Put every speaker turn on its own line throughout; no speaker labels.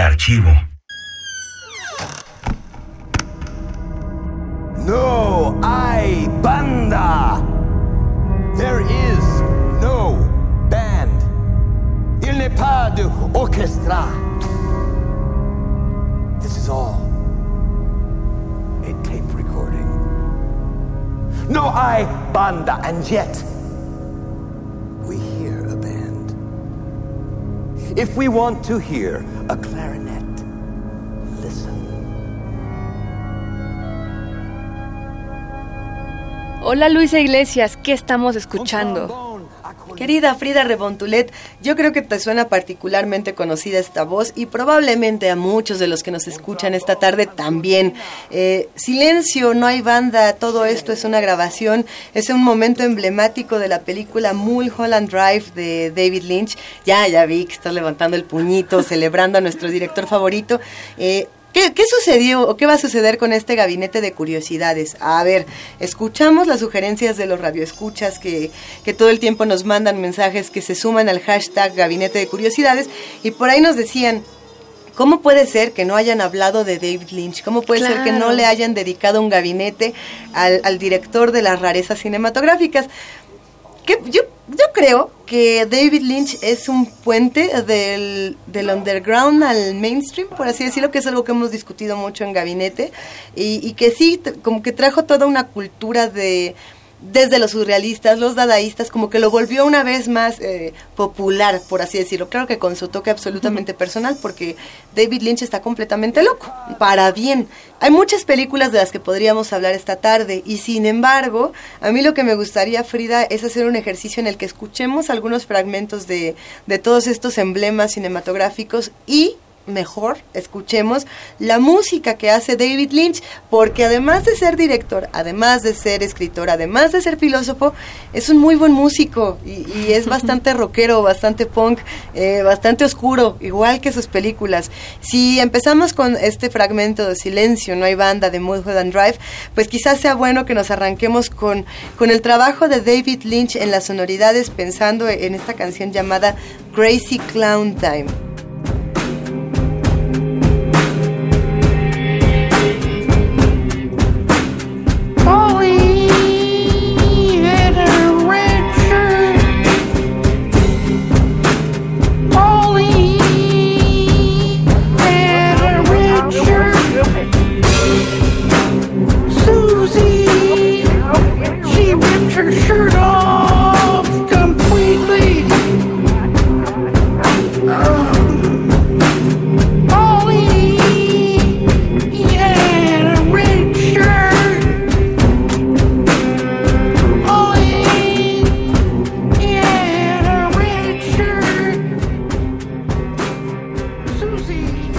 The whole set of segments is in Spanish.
Archivo.
No hay banda. There is no band. Il n'est pas de orchestra. This is all a tape recording. No hay banda, and yet If we want to hear a clarinet, listen.
Hola Luisa Iglesias, ¿qué estamos escuchando?
Querida Frida Rebontulet, yo creo que te suena particularmente conocida esta voz y probablemente a muchos de los que nos escuchan esta tarde también. Eh, silencio, no hay banda, todo esto es una grabación, es un momento emblemático de la película Mulholland Drive de David Lynch. Ya, ya vi que estás levantando el puñito, celebrando a nuestro director favorito. Eh, ¿Qué, ¿Qué, sucedió o qué va a suceder con este gabinete de curiosidades? A ver, escuchamos las sugerencias de los radioescuchas que, que todo el tiempo nos mandan mensajes que se suman al hashtag gabinete de curiosidades y por ahí nos decían, ¿Cómo puede ser que no hayan hablado de David Lynch? ¿Cómo puede claro. ser que no le hayan dedicado un gabinete al, al director de las rarezas cinematográficas? Que yo, yo creo que David Lynch es un puente del, del, underground al mainstream, por así decirlo, que es algo que hemos discutido mucho en gabinete, y, y que sí, como que trajo toda una cultura de, desde los surrealistas, los dadaístas, como que lo volvió una vez más eh, popular, por así decirlo. Claro que con su toque absolutamente personal, porque David Lynch está completamente loco, para bien. Hay muchas películas de las que podríamos hablar esta tarde, y sin embargo, a mí lo que me gustaría, Frida, es hacer un ejercicio en el que escuchemos algunos fragmentos de, de todos estos emblemas cinematográficos y mejor escuchemos la música que hace David Lynch, porque además de ser director, además de ser escritor, además de ser filósofo, es un muy buen músico y, y es bastante rockero, bastante punk, eh, bastante oscuro, igual que sus películas. Si empezamos con este fragmento de Silencio, no hay banda de Mulholland Drive, pues quizás sea bueno que nos arranquemos con, con el trabajo de David Lynch en las sonoridades, pensando en esta canción llamada Crazy Clown Time.
your shirt off completely. A red shirt. A red shirt. Susie.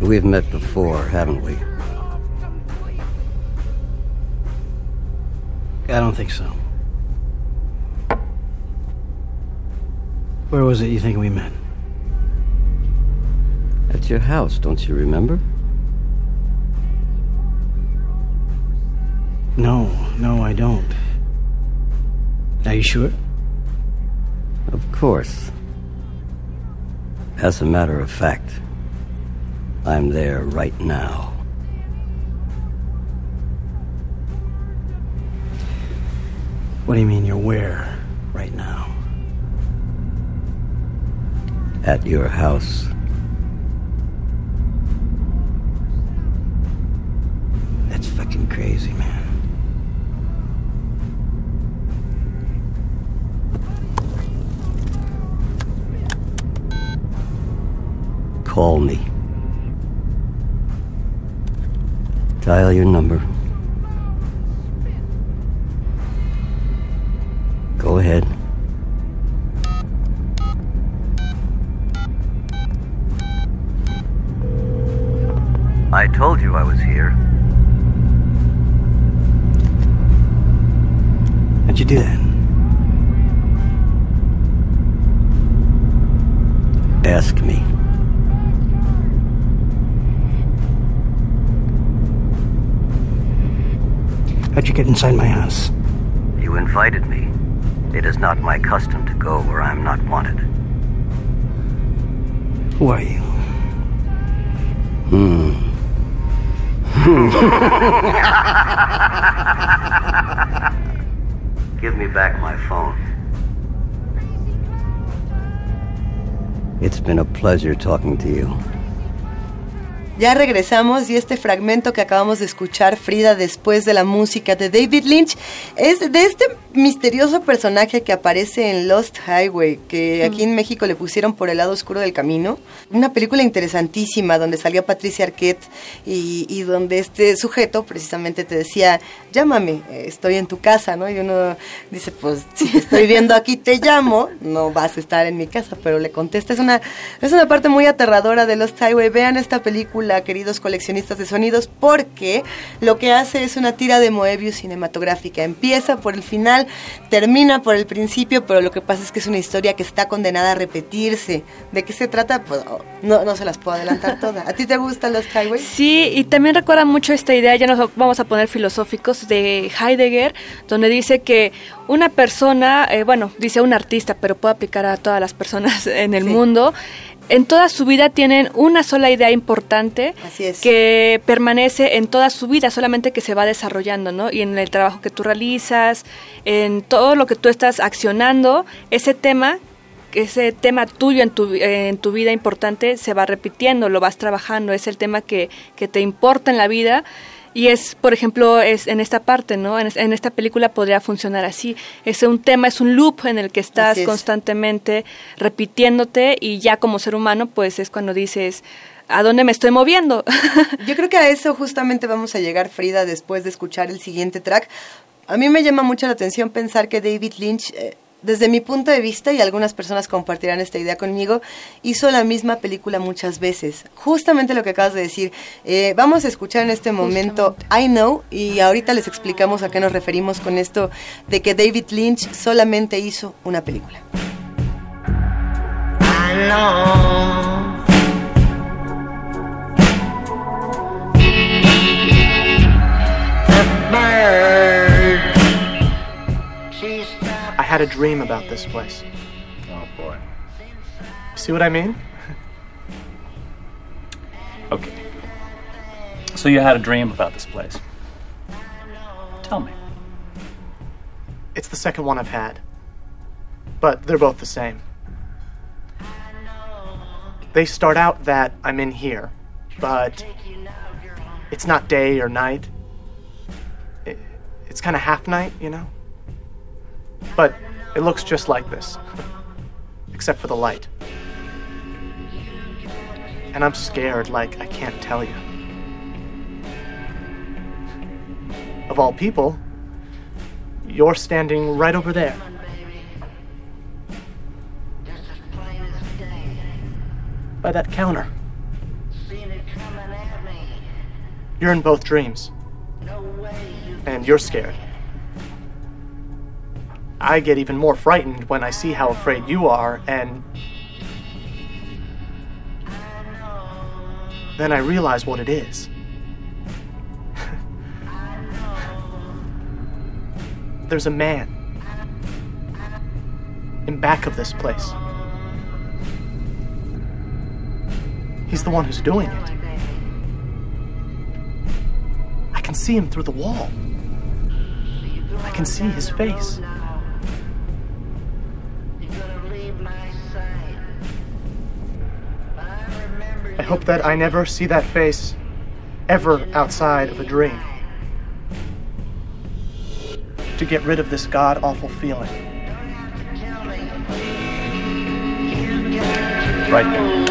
We've met before, haven't we?
I don't think so. Where was it you think we met?
At your house, don't you remember?
No, no, I don't. Are you sure?
Of course. As a matter of fact, I'm there right now.
What do you mean you're where right now?
At your house.
That's fucking crazy, man.
Call me. Dial your number.
Do that?
Ask me.
How'd you get inside my house?
You invited me. It is not my custom to go where I am not wanted.
Who are you? Hmm.
Give me back my phone. It's been a pleasure talking to you.
Ya regresamos y este fragmento que acabamos de escuchar, Frida, después de la música de David Lynch, es de este misterioso personaje que aparece en Lost Highway, que aquí en México le pusieron por el lado oscuro del camino. Una película interesantísima donde salió Patricia Arquette y, y donde este sujeto precisamente te decía, llámame, estoy en tu casa, ¿no? Y uno dice, pues si te estoy viendo aquí te llamo, no vas a estar en mi casa, pero le contesta, es una, es una parte muy aterradora de Lost Highway. Vean esta película, queridos coleccionistas de sonidos, porque lo que hace es una tira de Moebius cinematográfica. Empieza por el final, termina por el principio, pero lo que pasa es que es una historia que está condenada a repetirse. ¿De qué se trata? Pues oh, no, no se las puedo adelantar todas. ¿A ti te gusta Lost Highway?
Sí, y también recuerda mucho esta idea, ya nos vamos a poner filosóficos, de Heidegger, donde dice que una persona, eh, bueno, dice un artista, pero puede aplicar a todas las personas en el
Sí.
mundo, en toda su vida tienen una sola idea importante
Así es.
que permanece en toda su vida, solamente que se va desarrollando, ¿no? Y en el trabajo que tú realizas, en todo lo que tú estás accionando, ese tema ese tema tuyo en tu, en tu vida importante se va repitiendo, lo vas trabajando, es el tema que, que te importa en la vida y es, por ejemplo, es en esta parte, ¿no? En, es- en esta película podría funcionar así. Es un tema, es un loop en el que estás
es.
constantemente repitiéndote y ya como ser humano, pues es cuando dices, ¿a dónde me estoy moviendo?
Yo creo que a eso justamente vamos a llegar, Frida, después de escuchar el siguiente track. A mí me llama mucho la atención pensar que David Lynch, eh, desde mi punto de vista, y algunas personas compartirán esta idea conmigo, hizo la misma película muchas veces. Justamente lo que acabas de decir. Eh, vamos a escuchar en este momento I Know, y ahorita les explicamos a qué nos referimos con esto de que David Lynch solamente hizo una película.
I had a dream about this place.
Oh boy.
See what I mean?
Okay. So you had a dream about this place. Tell me.
It's the second one I've had. But they're both the same. They start out that I'm in here, but it's not day or night. It, it's kind of half night, you know? But it looks just like this, except for the light. And I'm scared like I can't tell you. Of all people, you're standing right over there. By that counter. You're in both dreams. And you're scared. I get even more frightened when I see how afraid you are, and. Then I realize what it is. There's a man in back of this place. He's the one who's doing it. I can see him through the wall. I can see his face. I hope that I never see that face ever outside of a dream. To get rid of this god awful feeling.
Right there.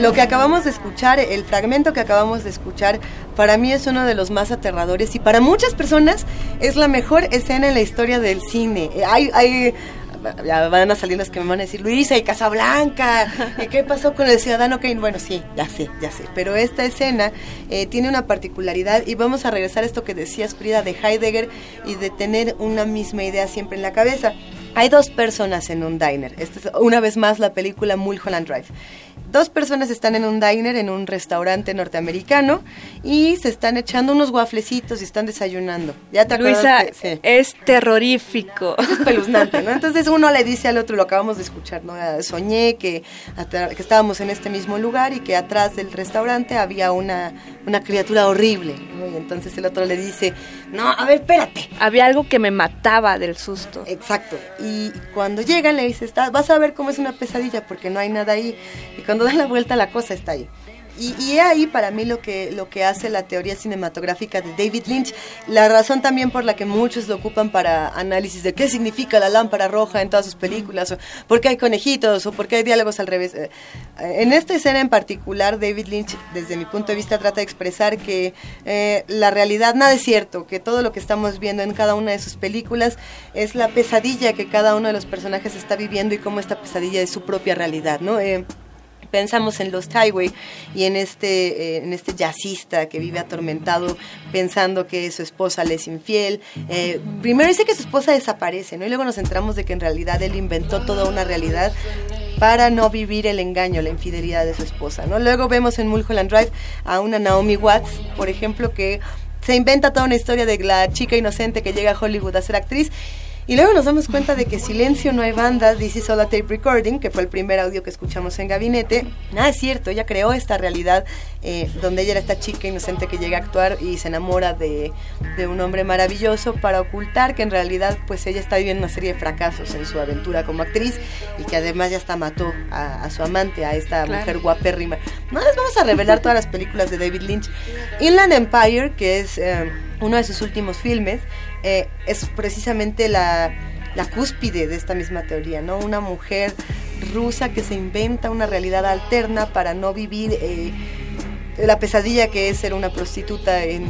Lo que acabamos de escuchar, el fragmento que acabamos de escuchar, para mí es uno de los más aterradores y para muchas personas es la mejor escena en la historia del cine. Hay, hay ya van a salir los que me van a decir, Luisa y Casablanca, ¿y ¿qué pasó con el ciudadano Kane? Bueno, sí, ya sé, ya sé, pero esta escena eh, tiene una particularidad y vamos a regresar a esto que decías, Frida, de Heidegger y de tener una misma idea siempre en la cabeza. Hay dos personas en un diner. Esta es una vez más la película Mulholland Drive. Dos personas están en un diner, en un restaurante norteamericano, y se están echando unos wafflecitos y están desayunando. ¿Ya te
Luisa, es terrorífico.
Es espeluznante, ¿no? Entonces uno le dice al otro, lo acabamos de escuchar, ¿no? Soñé que, que estábamos en este mismo lugar y que atrás del restaurante había una, una criatura horrible, Y entonces el otro le dice, no, a ver, espérate.
Había algo que me mataba del susto.
Exacto. Y cuando llegan le dice, vas a ver cómo es una pesadilla porque no hay nada ahí. Y cuando dan la vuelta la cosa ahí. Y, y ahí para mí lo que, lo que hace la teoría cinematográfica de David Lynch, la razón también por la que muchos lo ocupan para análisis de qué significa la lámpara roja en todas sus películas, o por qué hay conejitos, o por qué hay diálogos al revés. Eh, en esta escena en particular, David Lynch, desde mi punto de vista, trata de expresar que eh, la realidad nada es cierto, que todo lo que estamos viendo en cada una de sus películas es la pesadilla que cada uno de los personajes está viviendo y cómo esta pesadilla es su propia realidad, ¿no? Eh, pensamos en los Highway y en este, eh, en este jazzista que vive atormentado pensando que su esposa le es infiel. Eh, primero dice que su esposa desaparece, ¿no? Y luego nos enteramos de que en realidad él inventó toda una realidad para no vivir el engaño, la infidelidad de su esposa, ¿no? Luego vemos en Mulholland Drive a una Naomi Watts, por ejemplo, que se inventa toda una historia de la chica inocente que llega a Hollywood a ser actriz y luego nos damos cuenta de que Silencio no hay banda, This is all a tape recording, que fue el primer audio que escuchamos en Gabinete. Nada es cierto, ella creó esta realidad eh, donde ella era esta chica inocente que llega a actuar y se enamora de, un hombre maravilloso para ocultar que en realidad pues ella está viviendo una serie de fracasos en su aventura como actriz y que además ya hasta mató a, su amante, a esta mujer guapérrima. No les vamos a revelar todas las películas de David Lynch. Inland Empire, que es eh, uno de sus últimos filmes, eh, es precisamente la, cúspide de esta misma teoría, ¿no? Una mujer rusa que se inventa una realidad alterna para no vivir eh, la pesadilla que es ser una prostituta en,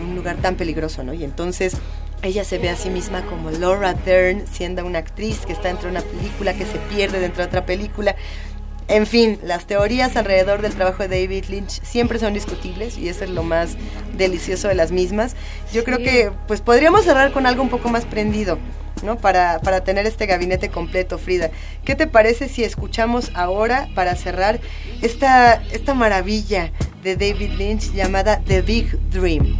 un lugar tan peligroso, ¿no? Y entonces ella se ve a sí misma como Laura Dern, siendo una actriz que está dentro de una película, que se pierde dentro de otra película. En fin, las teorías alrededor del trabajo de David Lynch siempre son discutibles y eso es lo más delicioso de las mismas. Yo creo que pues podríamos cerrar con algo un poco más prendido, ¿no? Para, para tener este gabinete completo, Frida. ¿Qué te parece si escuchamos ahora, para cerrar, esta, esta maravilla de David Lynch llamada The Big Dream?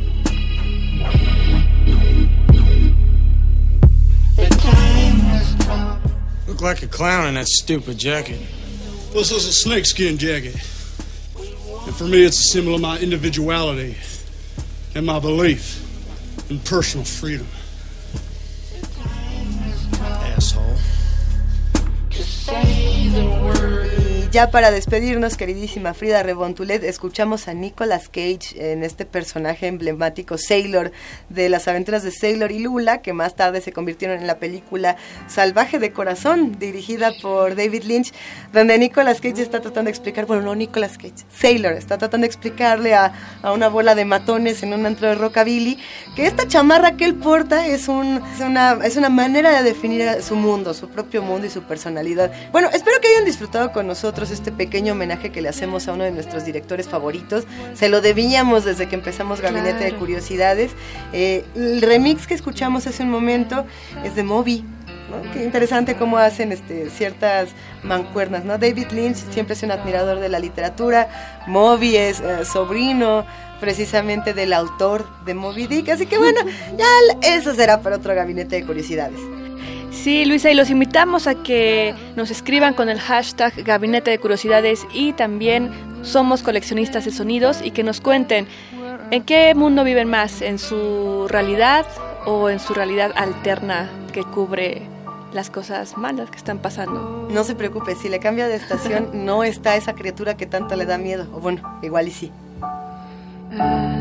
Look like a clown in that stupid jacket.
This is a snakeskin jacket. And for me, it's a symbol of my individuality and my belief in personal freedom.
Ya para despedirnos, queridísima Frida Rebontulet, escuchamos a Nicolas Cage en este personaje emblemático Sailor de las aventuras de Sailor y Lula, que más tarde se convirtieron en la película Salvaje de Corazón, dirigida por David Lynch, donde Nicolas Cage está tratando de explicar, bueno, no Nicolas Cage, Sailor, está tratando de explicarle a, una bola de matones en un antro de rockabilly que esta chamarra que él porta es, un, es, una, es una manera de definir su mundo, su propio mundo y su personalidad. Bueno, espero que hayan disfrutado con nosotros este pequeño homenaje que le hacemos a uno de nuestros directores favoritos. Se lo debíamos desde que empezamos Gabinete de Curiosidades. Eh, el remix que escuchamos hace un momento es de Moby. Qué interesante cómo hacen este, ciertas mancuernas, ¿no? David Lynch siempre es un admirador de la literatura, Moby es eh, sobrino precisamente del autor de Moby Dick, así que bueno, ya eso será para otro gabinete de curiosidades.
Sí, Luisa, y los invitamos a que nos escriban con el hashtag Gabinete de Curiosidades y también somos coleccionistas de sonidos y que nos cuenten en qué mundo viven más, en su realidad o en su realidad alterna que cubre las cosas malas que están pasando.
No se preocupe, si le cambia de estación no está esa criatura que tanto le da miedo, o bueno, igual y sí.
Gabinete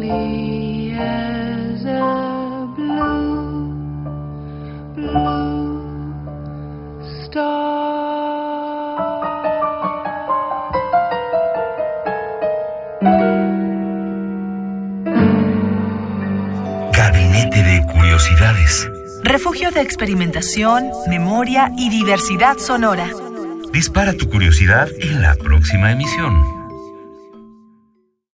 de experimentación, memoria y diversidad sonora.
Dispara tu curiosidad en la próxima emisión.